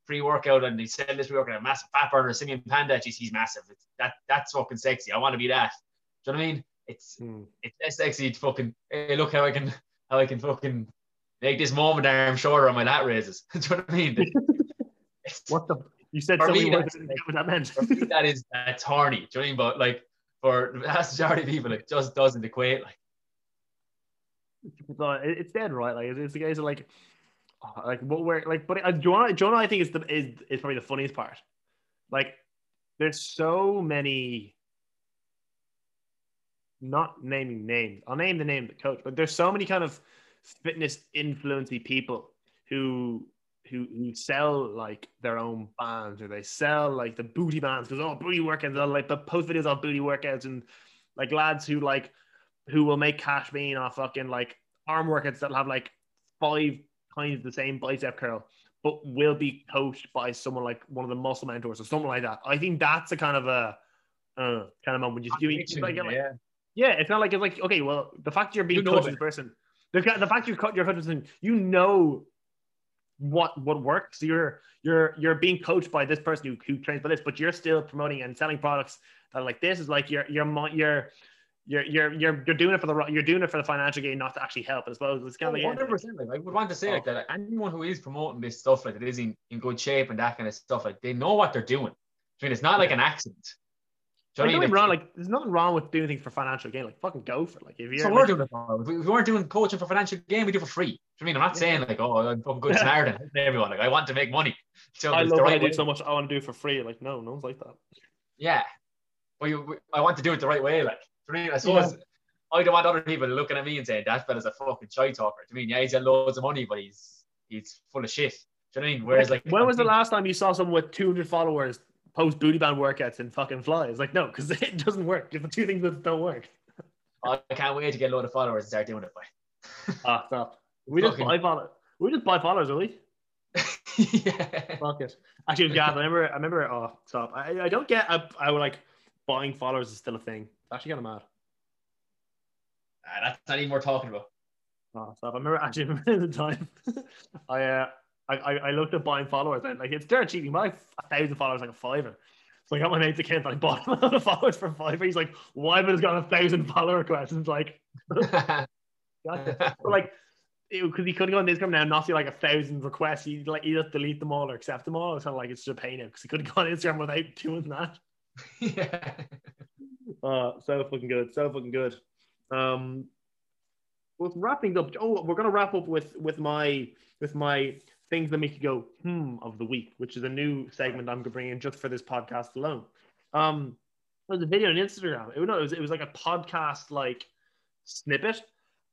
pre workout and he's selling this workout, a massive fat burner, Simeon Panda. Geez, he's massive. It's, that that's fucking sexy. I want to be that. Do you know what I mean? It's Hmm. it's less sexy to fucking hey look how I can how I can fucking make this moment arm shorter on my lat raises. Do you know what I mean? What the? You said For me, I what that meant. me, that is that's horny. Do you know what I mean? But like for the vast majority of people, it just doesn't equate. Like it's dead right. Like it's, the guys are like, oh, like what we're like. But uh, Jonah, Jonah, I think is the is is probably the funniest part. Like, there's so many. Not naming names. I'll name the name of the coach, but there's so many kind of fitness influencey people who who who sell like their own bands or they sell like the booty bands because oh booty workouts like the post videos of booty workouts and like lads who like who will make cash being off fucking like arm workouts that'll have like five times the same bicep curl, but will be coached by someone like one of the muscle mentors or something like that. I think that's a kind of a uh, kind of moment. You like, like, yeah. yeah, it's not like it's like okay, well, the fact you're being You know coached as a person, the, the fact you're cut your coach as a person, you know what what works. You're you're you're being coached by this person who, who trains by this, but you're still promoting and selling products that are like this is like your your you're mo- you're you're you're you're doing it for the you're doing it for the financial gain, not to actually help. I suppose it's kind of oh, like hundred percent. Like I would want to say oh. like that. Like, anyone who is promoting this stuff, like that is in, in good shape and that kind of stuff, like they know what they're doing. I mean, it's not like an accident. Do Like, you know I mean? wrong, like there's nothing wrong with doing things for financial gain. Like fucking go for it. Like if you're So we're doing it for. If we, weren't doing coaching for financial gain, we do it for free. You know what I mean? I'm not saying like, oh, I'm fucking good Samaritan. everyone. Like I want to make money. So I love the what I do way. so much. I want to do it for free. Like no, no one's like that. Yeah. But you, I want to do it the right way. Like, I mean? I suppose I don't want other people looking at me and saying that fella's a fucking shy talker. You mean? Yeah, he's got loads of money, but he's he's full of shit. Do you know what I mean? Whereas like, when was the last time you saw someone with 200 followers post booty band workouts and fucking fly? It's like no, because it doesn't work. If the two things that don't work. I can't wait to get a load of followers and start doing it. By. Ah, stop. We just buy followers. We just buy followers, will we? yeah. Fuck it. Actually, yeah, I remember. I remember. Oh, stop. I, I don't get. I, I would like buying followers is still a thing. It's actually kind of mad. Ah, that's not even worth talking about. Oh, stop. I remember actually I remember the time I uh I, I, I looked at buying followers and like it's dirt. You buy thousand followers like a fiver. So I got my mate's account and I bought him a lot of followers for a fiver. He's like, why but has got a thousand follower requests? And it's like, gotcha. But like, because he could go on Instagram now and not see like a thousand requests. He like he just delete them all or accept them all. It's kind of like it's just a pain because he couldn't go on Instagram without doing that. yeah. Uh, so fucking good, so fucking good. Um, with wrapping up, oh, we're gonna wrap up with with my with my things that make you go hmm of the week, which is a new segment I'm gonna bring in just for this podcast alone. Um, there was a video on Instagram. It, no, it was it was like a podcast like snippet,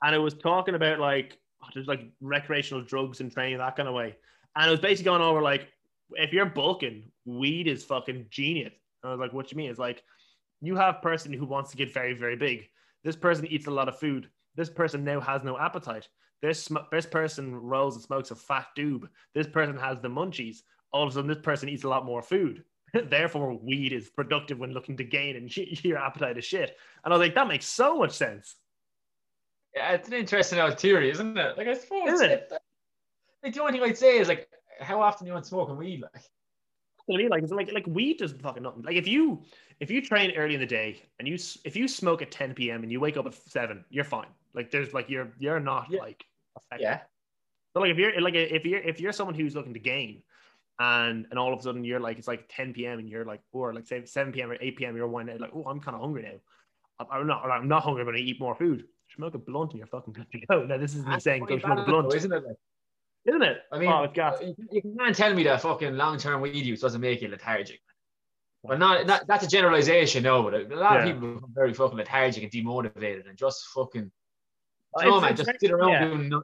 and it was talking about like just like recreational drugs and training that kind of way, and it was basically going over like if you're bulking, weed is fucking genius. And I was like, what do you mean? It's like you have person who wants to get very very big. This person eats a lot of food. This person now has no appetite. This this person rolls and smokes a fat doob. This person has the munchies. All of a sudden, this person eats a lot more food. Therefore, weed is productive when looking to gain and your appetite is shit. And I was like, that makes so much sense. Yeah, it's an interesting old theory, isn't it? Like I suppose Is it? like the only thing I'd say is like how often you want smoking weed, like Like, it's like like weed does fucking nothing. Like if you if you train early in the day and you if you smoke at 10 p.m. and you wake up at seven, you're fine. Like there's like you're you're not Yeah. like affected. yeah. But like if you're like if you're if you're someone who's looking to gain, and and all of a sudden you're like it's like 10 p.m. and you're like or like say 7 p.m. or 8 p.m. you're winding like oh I'm kind of hungry now. I'm- not I'm not hungry, but I eat more food. Smoke a blunt and you're fucking good to go. Now this That's saying go smoke a blunt, isn't it? Like, isn't it? I mean, oh, you can't tell me that fucking long-term weed use doesn't make you lethargic. But not, not that's a generalization, no. But a lot of people become very fucking lethargic and demotivated and just fucking. Uh, no man, just sit around yeah. doing nothing.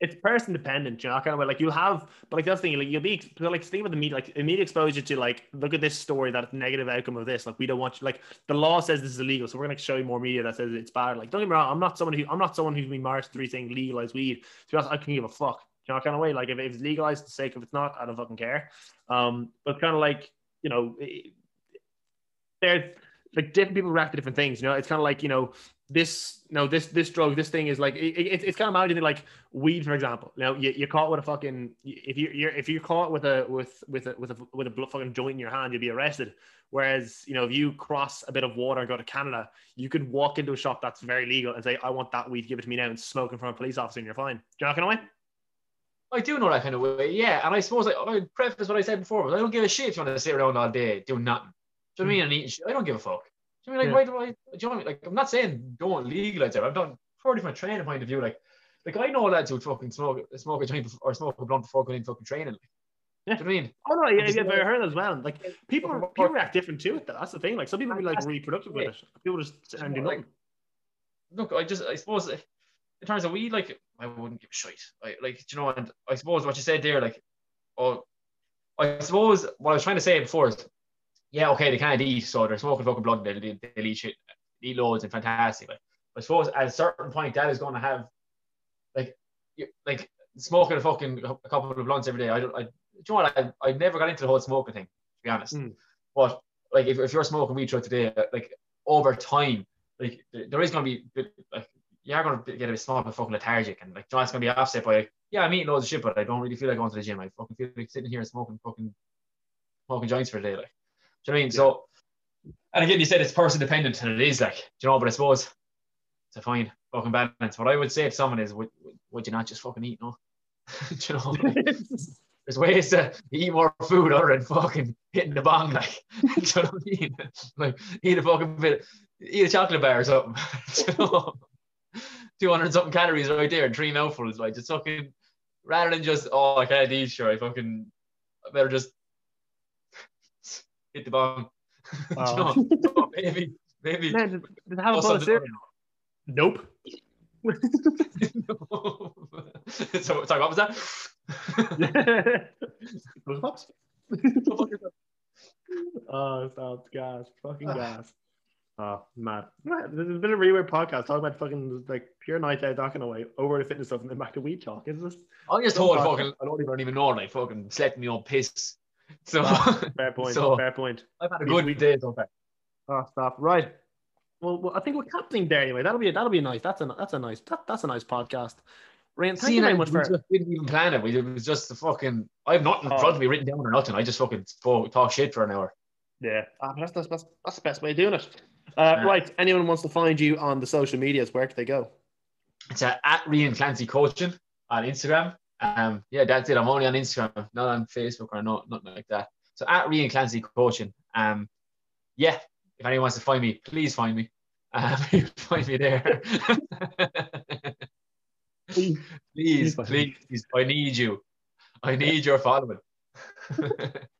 it's person dependent, you know, kind of way. Like you'll have, but like that's the thing, like you'll be like think about the media, like immediate exposure to like look at this story, that negative outcome of this. Like we don't want you, like the law says this is illegal, so we're gonna show you more media that says it's bad. Like don't get me wrong, I'm not someone who I'm not someone who's been marched three saying legalize weed. To be honest, I can give a fuck, you know, kind of way. Like if, if it's legalized, for the sake if it's not, I don't fucking care. Um, but kind of like you know, there's like different people react to different things. You know, it's kind of like you know this no this this drug this thing is like it, it, it's kind of imagining like weed for example you know you, you're caught with a fucking if you, you're if you're caught with a with with a with a with a fucking joint in your hand you'll be arrested whereas you know if you cross a bit of water and go to canada you could walk into a shop that's very legal and say i want that weed give it to me now and smoke in front of a police officer and you're fine do you know kind of way I do know that kind of way, yeah. And I suppose like, I preface what I said before, I don't give a shit if you want to sit around all day doing nothing. Do you know what I mean? Hmm. And eating shit. I don't give a fuck. Do you know I mean? Like, Yeah. why do I? Do you know I mean? Like, I'm not saying don't legalize it. I've done purely from a training point of view. Like, like I know lads who would fucking smoke smoke a joint before, or smoke a blunt before going in fucking training. Yeah. Do you know what I mean? oh no yeah, yeah but I heard that as well like people people react different to it though. that's the thing like some people be like really productive with it people just and do Like, Look, I just I suppose in terms of weed, like I wouldn't give a shit. I like do you know, and I suppose what you said there, like, oh, I suppose what I was trying to say before is, yeah, okay, they can't eat, so they're smoking fucking blood, they'll, they'll they'll eat shit, eat loads and fantastic. Like, I suppose at a certain point that is going to have, like, you, like smoking a fucking a couple of blunts every day. I don't, I, do you know what? I, I never got into the whole smoking thing, to be honest. Mm. But like, if, if you're smoking weed throughout the day, like over time, like there there is going to be like you are going to get a bit small but fucking lethargic, and like John's going to be offset by like, yeah, I'm eating loads of shit, but I don't really feel like going to the gym. I fucking feel like sitting here and smoking fucking smoking joints for a day, like. Do you know what I mean? So, and again, you said it's person dependent, and it is like, do you know, but I suppose it's a fine fucking balance. What I would say to someone is, would, would- would you not just fucking eat, no? do you know? like, there's ways to eat more food other than fucking hitting the bong, like, do you know what I mean? Like, eat a fucking bit, eat a chocolate bar or something. do you know? 200 something calories right there and three mouthfuls, like, just fucking, rather than just, oh, I can't eat, sure, I fucking, I better just hit the bong. Do you know? So maybe, maybe. Man, did, did it have a Oh, bowl of cereal? Nope. so, sorry, what was that? Those pops? oh, stop. Gas. Fucking gas. Oh, mad. Has been a really weird podcast talking about fucking like pure night out, talking away, over the fitness stuff, and then back to weed talk. Is this I just podcast. fucking, I don't even, even know, like, fucking slept me on piss. So, fair point? So- fair point. I've had a good day so far. Oh, stop. Right. Well, well, I think we're captaining there anyway. That'll be that'll be nice. That's a that's a nice that, that's a nice podcast. Rian, thank See, you very man, much we for. just didn't even plan it. We, it was just a fucking, I have nothing in Oh. front of me written down or nothing. I just fucking spoke, talk shit for an hour. Yeah, ah, that's, that's, that's, that's the best way of doing it. Uh, Right. Anyone wants to find you on the social medias, where can they go? It's uh, at Rian Clancy Coaching on Instagram. Um, yeah, that's it. I'm only on Instagram, not on Facebook or not, nothing like that. So at Rian Clancy Coaching. Um, yeah, if anyone wants to find me, please find me. Um, find me there. Please. please, please, I need you. I need your following.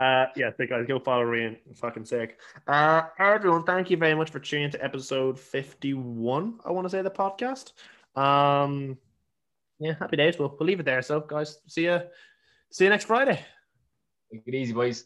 Uh, yeah, big guys, go follow Rian. Fucking sake. Uh, everyone, thank you very much for tuning in to episode fifty-one. I want to say the podcast. Um, yeah, happy days. We'll, we'll leave it there. So, guys, see you. See you next Friday. Take it easy, boys.